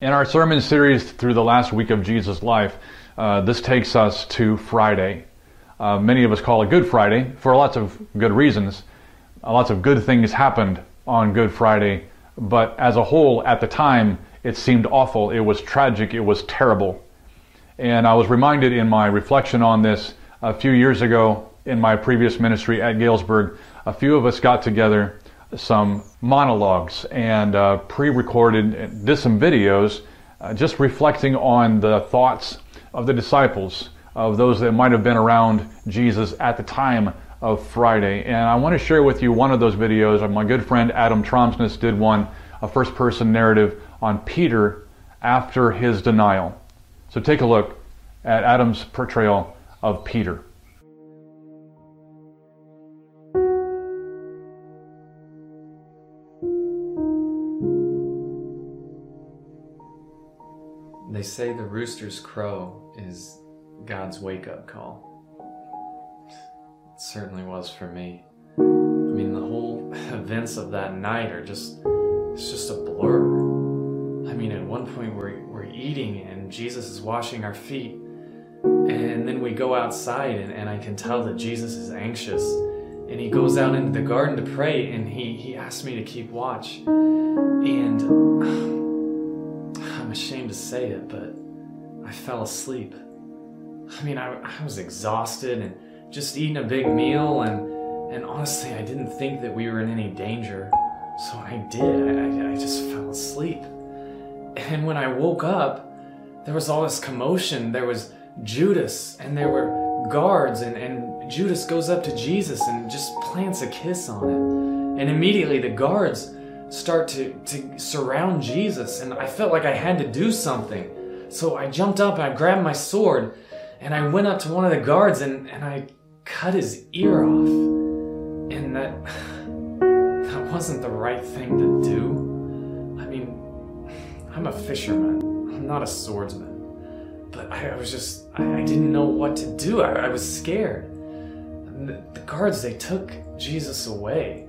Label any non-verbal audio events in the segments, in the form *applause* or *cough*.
In our sermon series through the last week of Jesus' life, uh, this takes us to Friday. Uh, many of us call it Good Friday for lots of good reasons. Uh, lots of good things happened on Good Friday, but as a whole, at the time, it seemed awful. It was tragic. It was terrible. And I was reminded in my reflection on this a few years ago in my previous ministry at Galesburg. A few of us got together some monologues and uh, pre-recorded did some videos uh, just reflecting on the thoughts of the disciples of those that might have been around jesus at the time of friday. And i want to share with you one of those videos. My good friend adam tromsness did one a first person narrative on peter after his denial. So take a look at adam's portrayal of peter They say the rooster's crow is God's wake up call. It certainly was for me. I mean, the whole *laughs* events of that night are just, it's just a blur. I mean, at one point we're, we're eating and Jesus is washing our feet. And then we go outside and, and I can tell that Jesus is anxious. And he goes out into the garden to pray and he, he asks me to keep watch. And ashamed to say it, but I fell asleep. I mean, I, I was exhausted and just eating a big meal, and, and honestly, I didn't think that we were in any danger. So I did. I, I just fell asleep. And when I woke up, there was all this commotion. There was Judas, and there were guards, and, and Judas goes up to Jesus and just plants a kiss on him. And immediately the guards start to, to surround Jesus, and I felt like I had to do something. So I jumped up and I grabbed my sword, and I went up to one of the guards and, and I cut his ear off. And that *sighs* that wasn't the right thing to do. I mean, *sighs* I'm a fisherman. I'm not a swordsman. But I, I was just I, I, didn't know what to do. I, I was scared. The, the guards they took Jesus away.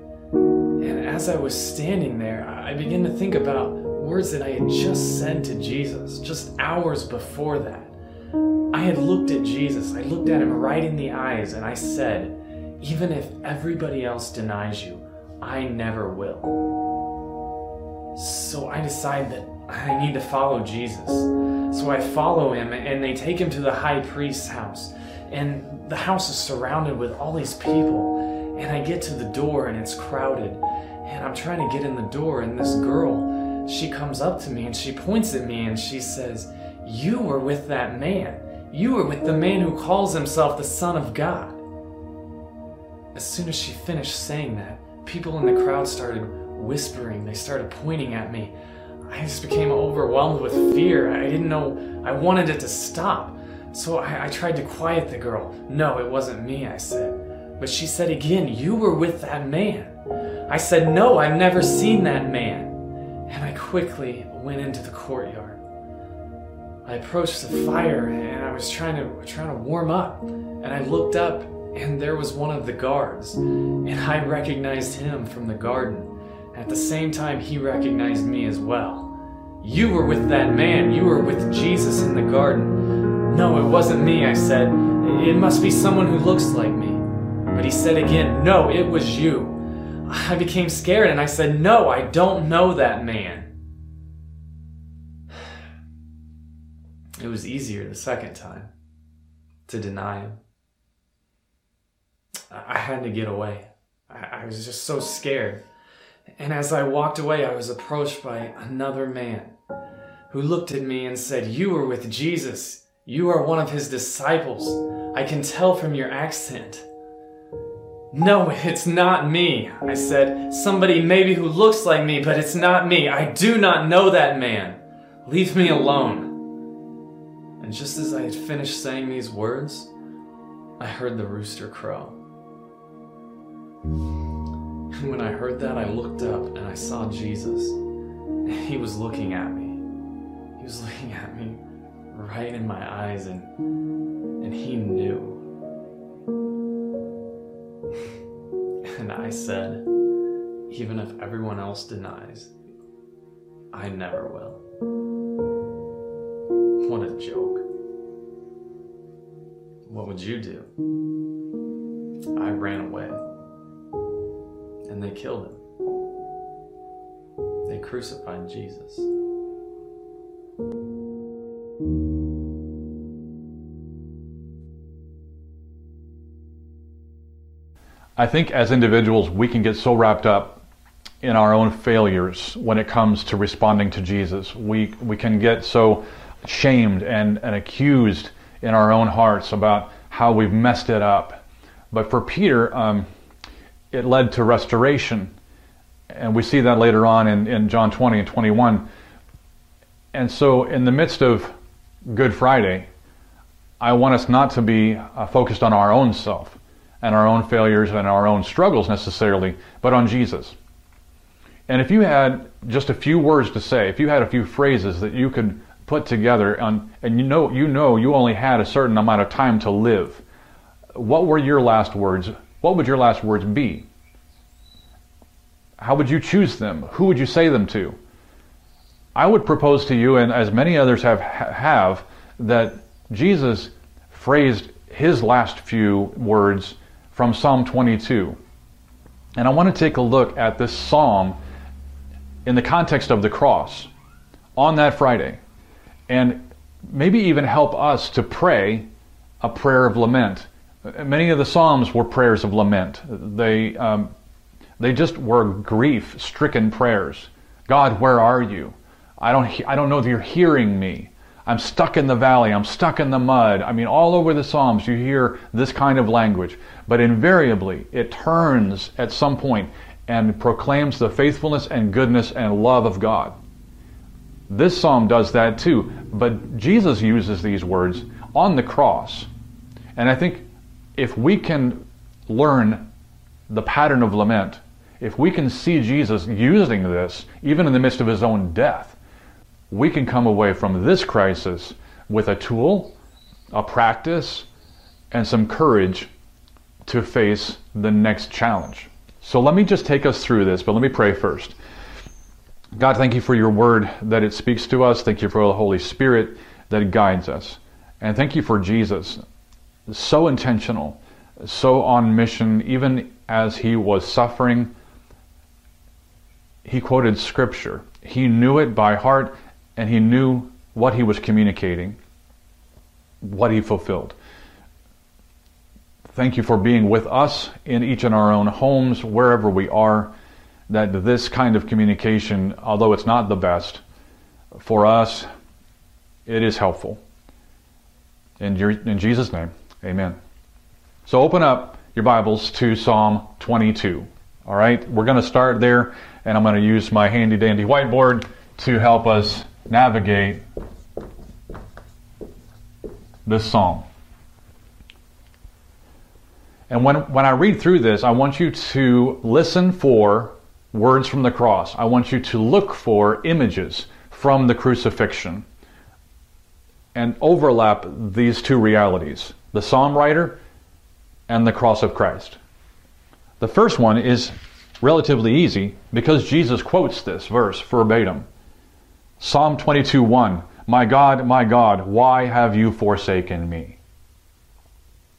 And as I was standing there, I began to think about words that I had just said to Jesus just hours before that. I had looked at Jesus, I looked at him right in the eyes, and I said, Even if everybody else denies you, I never will. So I decide that I need to follow Jesus. So I follow him, and they take him to the high priest's house. And the house is surrounded with all these people. And I get to the door and it's crowded. And I'm trying to get in the door, and this girl, she comes up to me and she points at me and she says, You were with that man. You were with the man who calls himself the Son of God. As soon as she finished saying that, people in the crowd started whispering. They started pointing at me. I just became overwhelmed with fear. I didn't know, I wanted it to stop. So I, I tried to quiet the girl. No, it wasn't me, I said. But she said again, You were with that man. I said, No, I've never seen that man. And I quickly went into the courtyard. I approached the fire and I was trying to trying to warm up. And I looked up and there was one of the guards. And I recognized him from the garden. At the same time, he recognized me as well. You were with that man. You were with Jesus in the garden. No, it wasn't me, I said. It must be someone who looks like me. But he said again, No, it was you. I became scared and I said, No, I don't know that man. *sighs* It was easier the second time to deny him. I had to get away. I was just so scared. And as I walked away, I was approached by another man who looked at me and said, You were with Jesus. You are one of his disciples. I can tell from your accent. No, it's not me, I said. Somebody maybe who looks like me, but it's not me. I do not know that man. Leave me alone. And just as I had finished saying these words, I heard the rooster crow. And when I heard that, I looked up and I saw Jesus. He was looking at me. He was looking at me right in my eyes, and, and he knew. And I said, even if everyone else denies, I never will. What a joke. What would you do? I ran away. And they killed him. They crucified Jesus. I think as individuals, we can get so wrapped up in our own failures when it comes to responding to Jesus. We, we can get so shamed and, and accused in our own hearts about how we've messed it up. But for Peter, um, it led to restoration. And we see that later on in, in John 20 and 21. And so, in the midst of Good Friday, I want us not to be uh, focused on our own self and our own failures and our own struggles necessarily, but on Jesus. And if you had just a few words to say, if you had a few phrases that you could put together on, and you know you know you only had a certain amount of time to live, what were your last words? What would your last words be? How would you choose them? Who would you say them to? I would propose to you, and as many others have have, that Jesus phrased his last few words from Psalm 22. And I want to take a look at this psalm in the context of the cross on that Friday and maybe even help us to pray a prayer of lament. Many of the Psalms were prayers of lament. They, um, they just were grief stricken prayers. God, where are you? I don't, I don't know if you're hearing me. I'm stuck in the valley. I'm stuck in the mud. I mean, all over the Psalms, you hear this kind of language. But invariably, it turns at some point and proclaims the faithfulness and goodness and love of God. This psalm does that too. But Jesus uses these words on the cross. And I think if we can learn the pattern of lament, if we can see Jesus using this, even in the midst of his own death, we can come away from this crisis with a tool, a practice, and some courage to face the next challenge. So let me just take us through this, but let me pray first. God, thank you for your word that it speaks to us. Thank you for the Holy Spirit that guides us. And thank you for Jesus, so intentional, so on mission, even as he was suffering. He quoted scripture. He knew it by heart and he knew what he was communicating, what he fulfilled. Thank you for being with us in each in our own homes, wherever we are, that this kind of communication, although it's not the best, for us, it is helpful. In, your, in Jesus' name, amen. So open up your Bibles to Psalm 22. All right, we're going to start there, and I'm going to use my handy dandy whiteboard to help us navigate this psalm. And when, when I read through this, I want you to listen for words from the cross. I want you to look for images from the crucifixion and overlap these two realities the psalm writer and the cross of Christ. The first one is relatively easy because Jesus quotes this verse verbatim. Psalm 22 1 My God, my God, why have you forsaken me?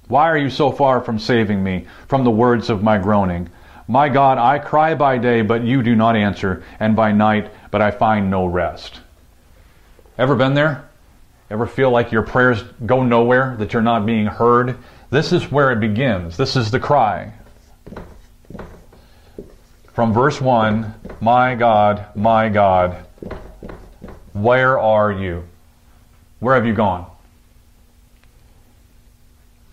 Why are you so far from saving me from the words of my groaning? My God, I cry by day, but you do not answer, and by night, but I find no rest. Ever been there? Ever feel like your prayers go nowhere, that you're not being heard? This is where it begins. This is the cry. From verse 1 My God, my God, where are you? Where have you gone?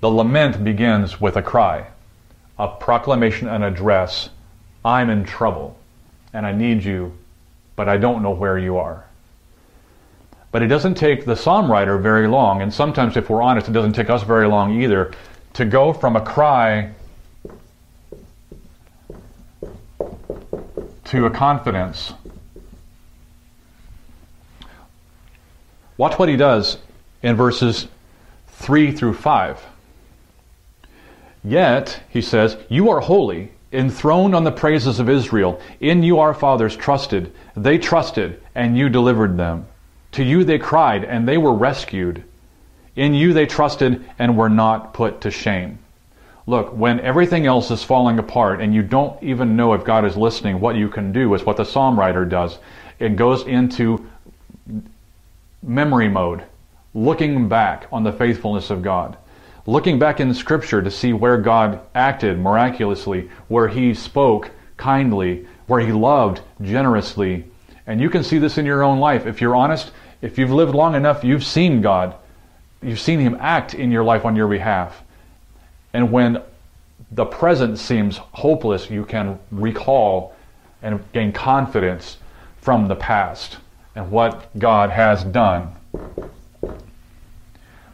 The lament begins with a cry, a proclamation, an address. I'm in trouble and I need you, but I don't know where you are. But it doesn't take the psalm writer very long, and sometimes, if we're honest, it doesn't take us very long either, to go from a cry to a confidence Watch what he does in verses 3 through 5. Yet, he says, you are holy, enthroned on the praises of Israel. In you our fathers trusted. They trusted, and you delivered them. To you they cried, and they were rescued. In you they trusted and were not put to shame. Look, when everything else is falling apart and you don't even know if God is listening, what you can do is what the psalm writer does. It goes into memory mode, looking back on the faithfulness of God, looking back in Scripture to see where God acted miraculously, where He spoke kindly, where He loved generously. And you can see this in your own life. If you're honest, if you've lived long enough, you've seen God. You've seen Him act in your life on your behalf. And when the present seems hopeless, you can recall and gain confidence from the past and what God has done.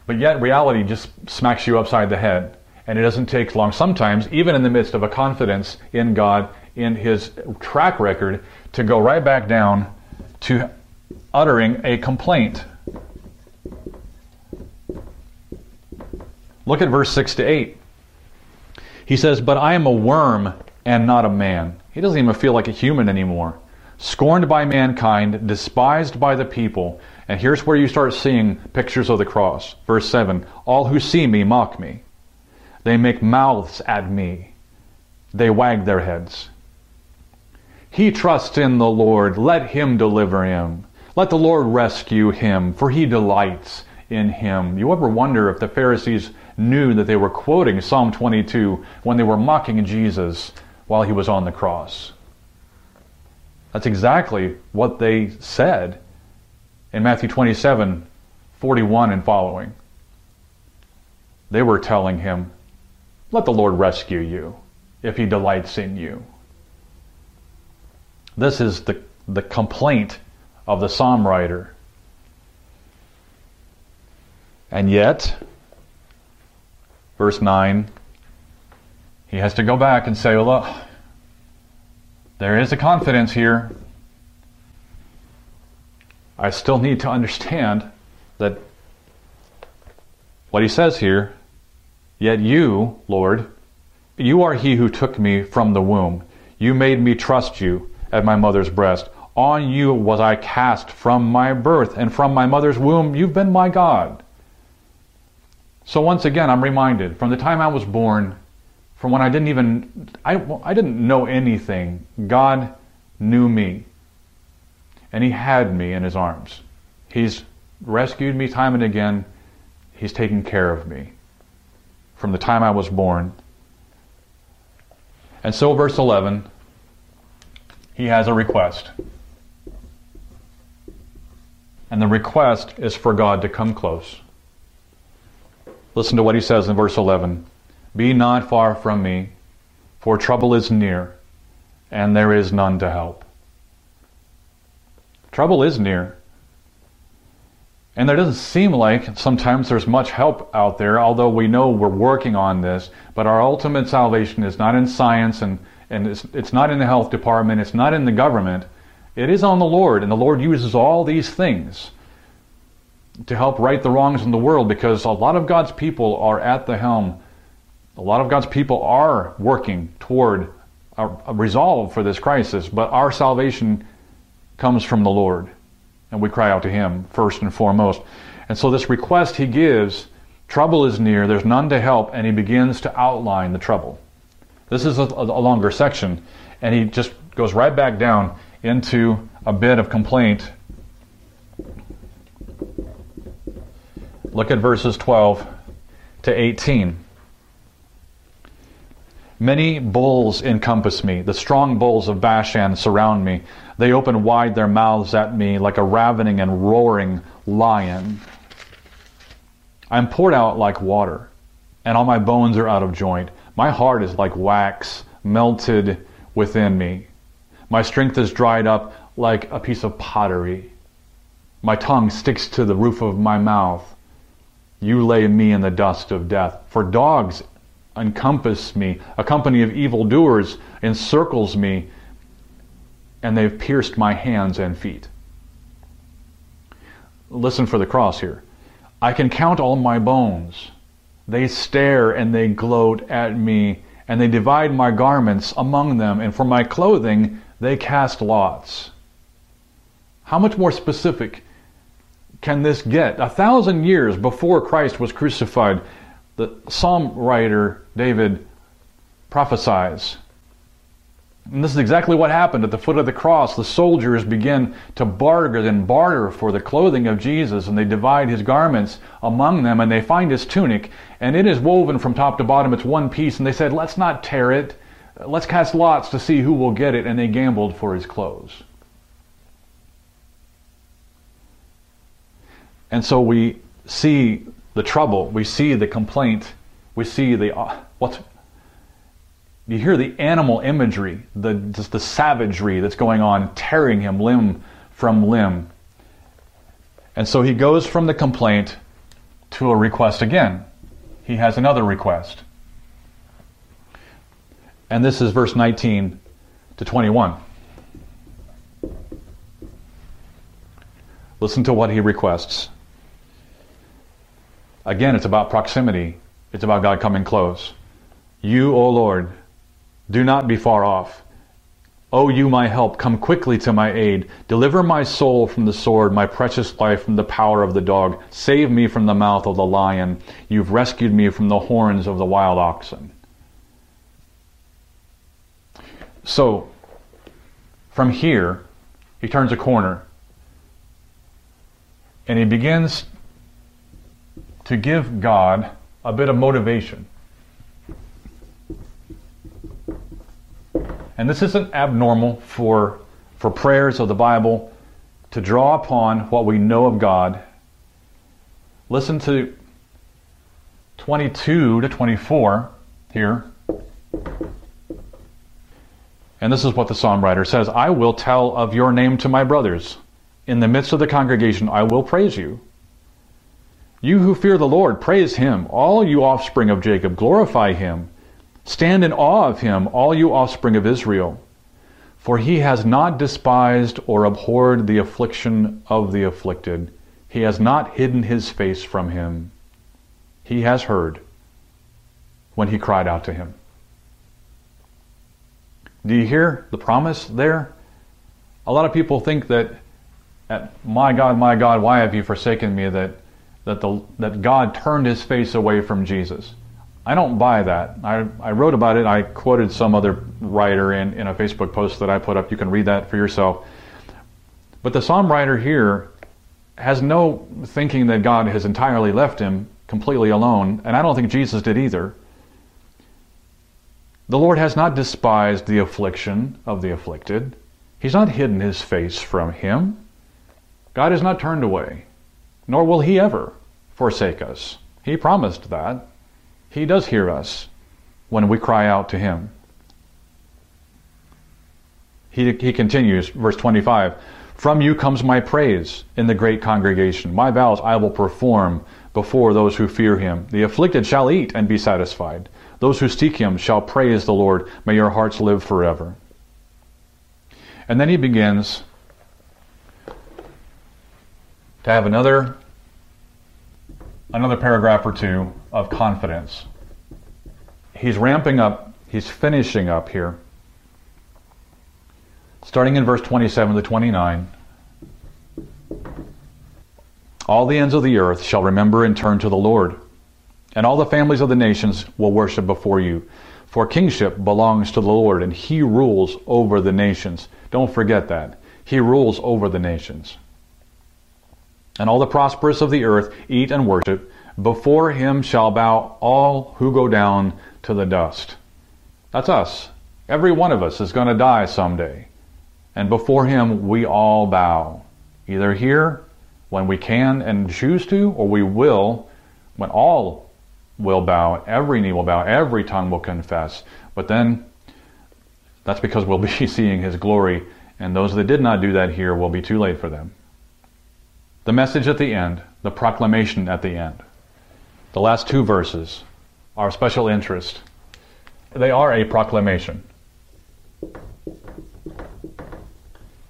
But yet, reality just smacks you upside the head. And it doesn't take long, sometimes, even in the midst of a confidence in God, in His track record, to go right back down to uttering a complaint. Look at verse 6 to 8. He says, But I am a worm and not a man. He doesn't even feel like a human anymore. Scorned by mankind, despised by the people. And here's where you start seeing pictures of the cross. Verse 7 All who see me mock me. They make mouths at me. They wag their heads. He trusts in the Lord. Let him deliver him. Let the Lord rescue him, for he delights in him. You ever wonder if the Pharisees knew that they were quoting Psalm 22 when they were mocking Jesus while he was on the cross. That's exactly what they said in Matthew 27 41 and following. They were telling him, Let the Lord rescue you if he delights in you. This is the, the complaint of the psalm writer. And yet, verse 9, he has to go back and say, well, there is a confidence here. I still need to understand that what he says here, yet you, Lord, you are he who took me from the womb. You made me trust you at my mother's breast. On you was I cast from my birth, and from my mother's womb you've been my God. So once again, I'm reminded from the time I was born, from when I didn't even, I, I didn't know anything, God knew me. And He had me in His arms. He's rescued me time and again. He's taken care of me from the time I was born. And so, verse 11, he has a request. And the request is for God to come close. Listen to what he says in verse 11 Be not far from me, for trouble is near, and there is none to help. Trouble is near. And there doesn't seem like sometimes there's much help out there, although we know we're working on this. But our ultimate salvation is not in science and, and it's, it's not in the health department, it's not in the government. It is on the Lord, and the Lord uses all these things to help right the wrongs in the world because a lot of God's people are at the helm. A lot of God's people are working toward a, a resolve for this crisis, but our salvation comes from the Lord, and we cry out to Him first and foremost. And so, this request He gives trouble is near, there's none to help, and He begins to outline the trouble. This is a, a longer section, and He just goes right back down into a bit of complaint Look at verses 12 to 18. Many bulls encompass me. The strong bulls of Bashan surround me. They open wide their mouths at me like a ravening and roaring lion. I am poured out like water, and all my bones are out of joint. My heart is like wax melted within me. My strength is dried up like a piece of pottery. My tongue sticks to the roof of my mouth. You lay me in the dust of death. For dogs encompass me, a company of evildoers encircles me, and they've pierced my hands and feet. Listen for the cross here. I can count all my bones. They stare and they gloat at me, and they divide my garments among them, and for my clothing they cast lots. How much more specific can this get? A thousand years before Christ was crucified, the psalm writer David prophesies. And this is exactly what happened at the foot of the cross. The soldiers begin to barter and barter for the clothing of Jesus, and they divide his garments among them, and they find his tunic, and it is woven from top to bottom. It's one piece, and they said, Let's not tear it. Let's cast lots to see who will get it, and they gambled for his clothes. And so we see the trouble, we see the complaint, we see the uh, you hear the animal imagery, the just the savagery that's going on, tearing him limb from limb. And so he goes from the complaint to a request again. He has another request. And this is verse 19 to 21. Listen to what he requests. Again, it's about proximity. It's about God coming close. You, O Lord, do not be far off. O you, my help, come quickly to my aid. Deliver my soul from the sword, my precious life from the power of the dog. Save me from the mouth of the lion. You've rescued me from the horns of the wild oxen. So, from here, he turns a corner and he begins to give God a bit of motivation. And this isn't abnormal for, for prayers of the Bible to draw upon what we know of God. Listen to 22 to 24 here. And this is what the psalm writer says I will tell of your name to my brothers. In the midst of the congregation, I will praise you. You who fear the Lord, praise him. All you offspring of Jacob, glorify him. Stand in awe of him, all you offspring of Israel. For he has not despised or abhorred the affliction of the afflicted. He has not hidden his face from him. He has heard when he cried out to him. Do you hear the promise there? A lot of people think that, at, my God, my God, why have you forsaken me? That, that, the, that God turned his face away from Jesus. I don't buy that. I, I wrote about it. I quoted some other writer in, in a Facebook post that I put up. You can read that for yourself. But the psalm writer here has no thinking that God has entirely left him completely alone, and I don't think Jesus did either. The Lord has not despised the affliction of the afflicted. He's not hidden his face from him. God has not turned away, nor will he ever forsake us. He promised that. He does hear us when we cry out to Him. He, he continues, verse 25 From you comes my praise in the great congregation. My vows I will perform before those who fear Him. The afflicted shall eat and be satisfied. Those who seek Him shall praise the Lord. May your hearts live forever. And then he begins to have another another paragraph or two of confidence. He's ramping up, he's finishing up here. Starting in verse 27 to 29. All the ends of the earth shall remember and turn to the Lord, and all the families of the nations will worship before you. For kingship belongs to the Lord, and he rules over the nations. Don't forget that. He rules over the nations. And all the prosperous of the earth eat and worship. Before him shall bow all who go down to the dust. That's us. Every one of us is going to die someday. And before him we all bow. Either here, when we can and choose to, or we will, when all will bow, every knee will bow, every tongue will confess. But then, that's because we'll be *laughs* seeing his glory, and those that did not do that here will be too late for them. The message at the end, the proclamation at the end. The last two verses are of special interest. They are a proclamation.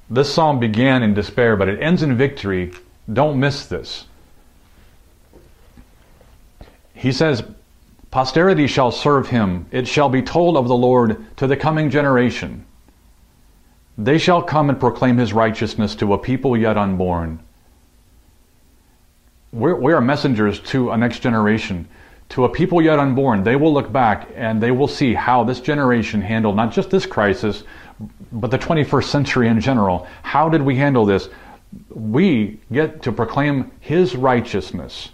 This psalm began in despair, but it ends in victory. Don't miss this. He says, Posterity shall serve him. It shall be told of the Lord to the coming generation. They shall come and proclaim his righteousness to a people yet unborn. We're, we are messengers to a next generation, to a people yet unborn. They will look back and they will see how this generation handled not just this crisis, but the 21st century in general. How did we handle this? We get to proclaim His righteousness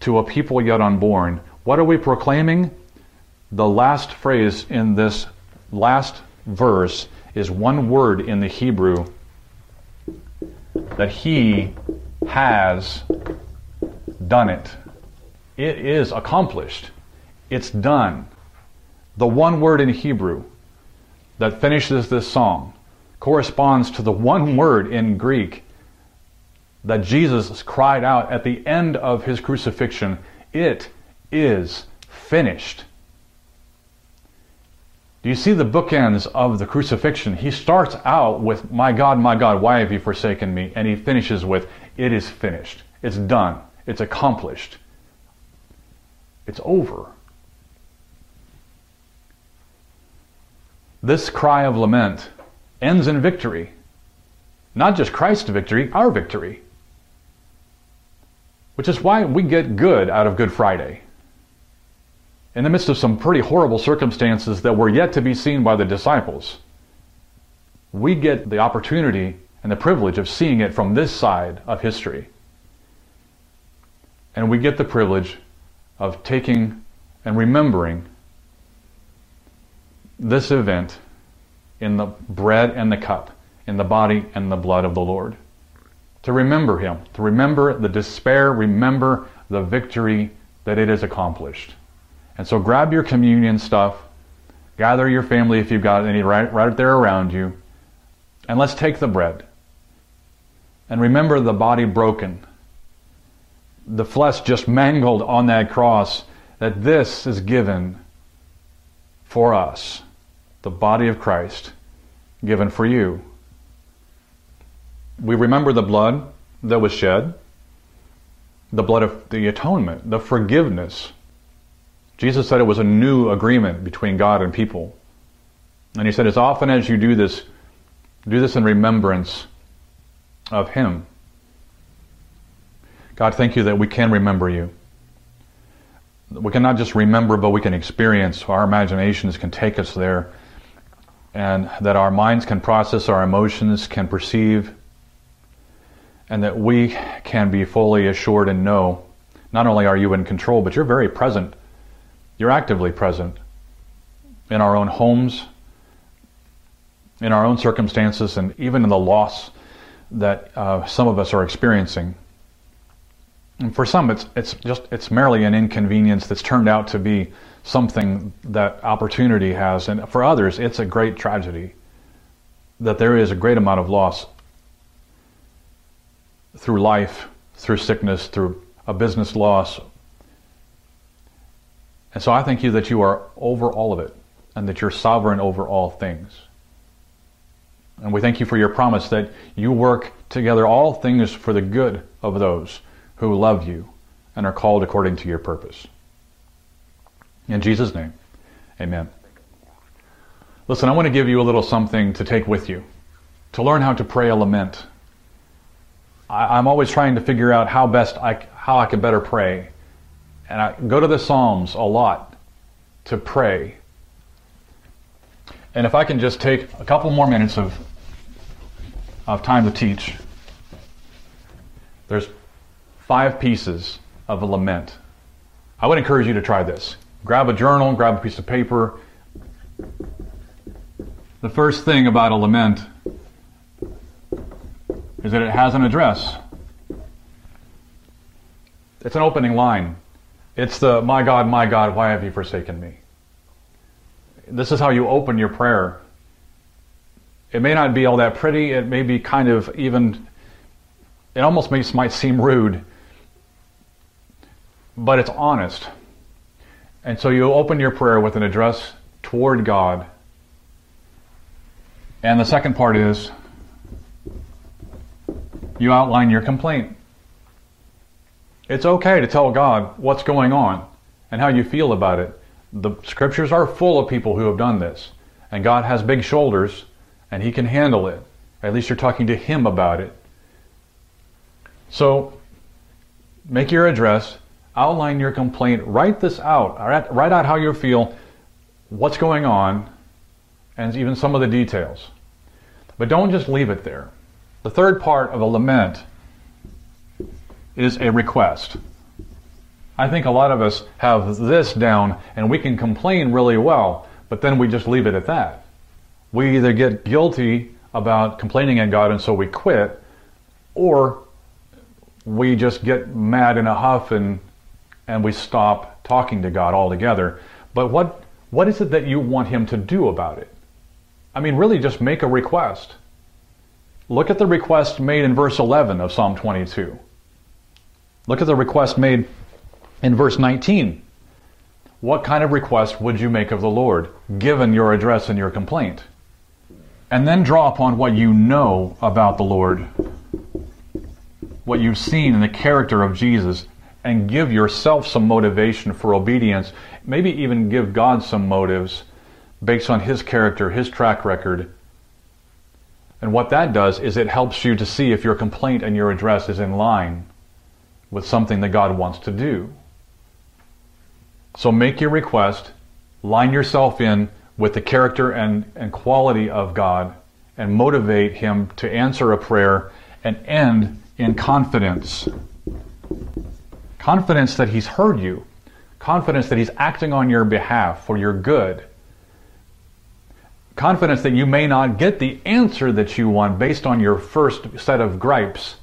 to a people yet unborn. What are we proclaiming? The last phrase in this last verse is one word in the Hebrew that He has done it. It is accomplished. It's done. The one word in Hebrew that finishes this song corresponds to the one word in Greek that Jesus cried out at the end of his crucifixion It is finished. Do you see the bookends of the crucifixion? He starts out with, My God, my God, why have you forsaken me? And he finishes with, It is finished. It's done. It's accomplished. It's over. This cry of lament ends in victory. Not just Christ's victory, our victory. Which is why we get good out of Good Friday. In the midst of some pretty horrible circumstances that were yet to be seen by the disciples, we get the opportunity and the privilege of seeing it from this side of history. And we get the privilege of taking and remembering this event in the bread and the cup, in the body and the blood of the Lord. To remember Him, to remember the despair, remember the victory that it is accomplished. And so grab your communion stuff, gather your family if you've got any right, right there around you, and let's take the bread. And remember the body broken, the flesh just mangled on that cross, that this is given for us the body of Christ given for you. We remember the blood that was shed, the blood of the atonement, the forgiveness. Jesus said it was a new agreement between God and people. And he said, as often as you do this, do this in remembrance of Him. God, thank you that we can remember you. We can not just remember, but we can experience. Our imaginations can take us there and that our minds can process, our emotions can perceive, and that we can be fully assured and know not only are you in control, but you're very present. You're actively present in our own homes, in our own circumstances, and even in the loss that uh, some of us are experiencing. And for some, it's it's just it's merely an inconvenience that's turned out to be something that opportunity has. And for others, it's a great tragedy that there is a great amount of loss through life, through sickness, through a business loss. And so I thank you that you are over all of it and that you're sovereign over all things. And we thank you for your promise that you work together all things for the good of those who love you and are called according to your purpose. In Jesus' name, amen. Listen, I want to give you a little something to take with you, to learn how to pray a lament. I, am always trying to figure out how best I, how I can better pray. And I go to the Psalms a lot to pray. And if I can just take a couple more minutes of, of time to teach, there's five pieces of a lament. I would encourage you to try this grab a journal, grab a piece of paper. The first thing about a lament is that it has an address. It's an opening line. It's the, My God, my God, why have you forsaken me? This is how you open your prayer. It may not be all that pretty. It may be kind of even, it almost makes, might seem rude, but it's honest. And so you open your prayer with an address toward God. And the second part is you outline your complaint. It's okay to tell God what's going on and how you feel about it. The scriptures are full of people who have done this. And God has big shoulders and He can handle it. At least you're talking to Him about it. So make your address, outline your complaint, write this out, write, out how you feel, what's going on, and even some of the details. But don't just leave it there. The third part of a lament is a request. I think a lot of us have this down and we can complain really well, but then we just leave it at that. We either get guilty about complaining at God and so we quit, or we just get mad in a huff and and we stop talking to God altogether. But what what is it that you want him to do about it? I mean, really just make a request. Look at the request made in verse 11 of Psalm 22. Look at the request made in verse 19. What kind of request would you make of the Lord, given your address and your complaint? And then draw upon what you know about the Lord, what you've seen in the character of Jesus, and give yourself some motivation for obedience. Maybe even give God some motives based on His character, His track record. And what that does is it helps you to see if your complaint and your address is in line with something that God wants to do. So make your request, line yourself in with the character and, and quality of God, and motivate Him to answer a prayer and end in confidence. Confidence that He's heard you, confidence that He's acting on your behalf for your good, confidence that you may not get the answer that you want based on your first set of gripes.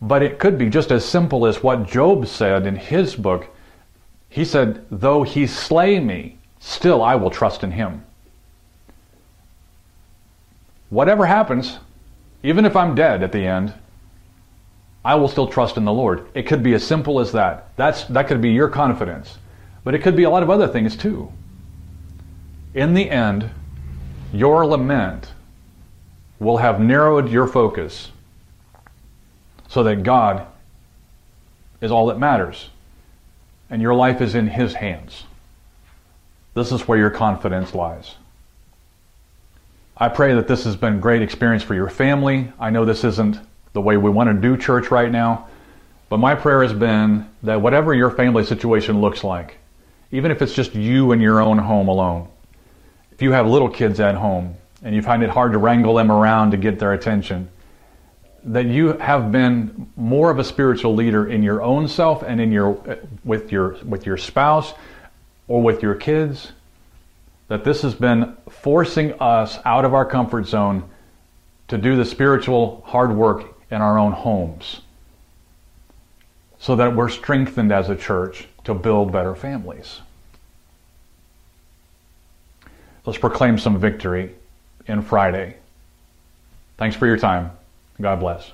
But it could be just as simple as what Job said in his book. He said, Though he slay me, still I will trust in him. Whatever happens, even if I'm dead at the end, I will still trust in the Lord. It could be as simple as that. That's, that could be your confidence. But it could be a lot of other things too. In the end, your lament will have narrowed your focus so that God is all that matters and your life is in His hands. This is where your confidence lies. I pray that this has been a great experience for your family. I know this isn't the way we want to do church right now, but my prayer has been that whatever your family situation looks like, even if it's just you in your own home alone, if you have little kids at home and you find it hard to wrangle them around to get their attention, that you have been more of a spiritual leader in your own self and in your with your with your spouse or with your kids that this has been forcing us out of our comfort zone to do the spiritual hard work in our own homes so that we're strengthened as a church to build better families. Let's proclaim some victory in Friday. Thanks for your time. God bless.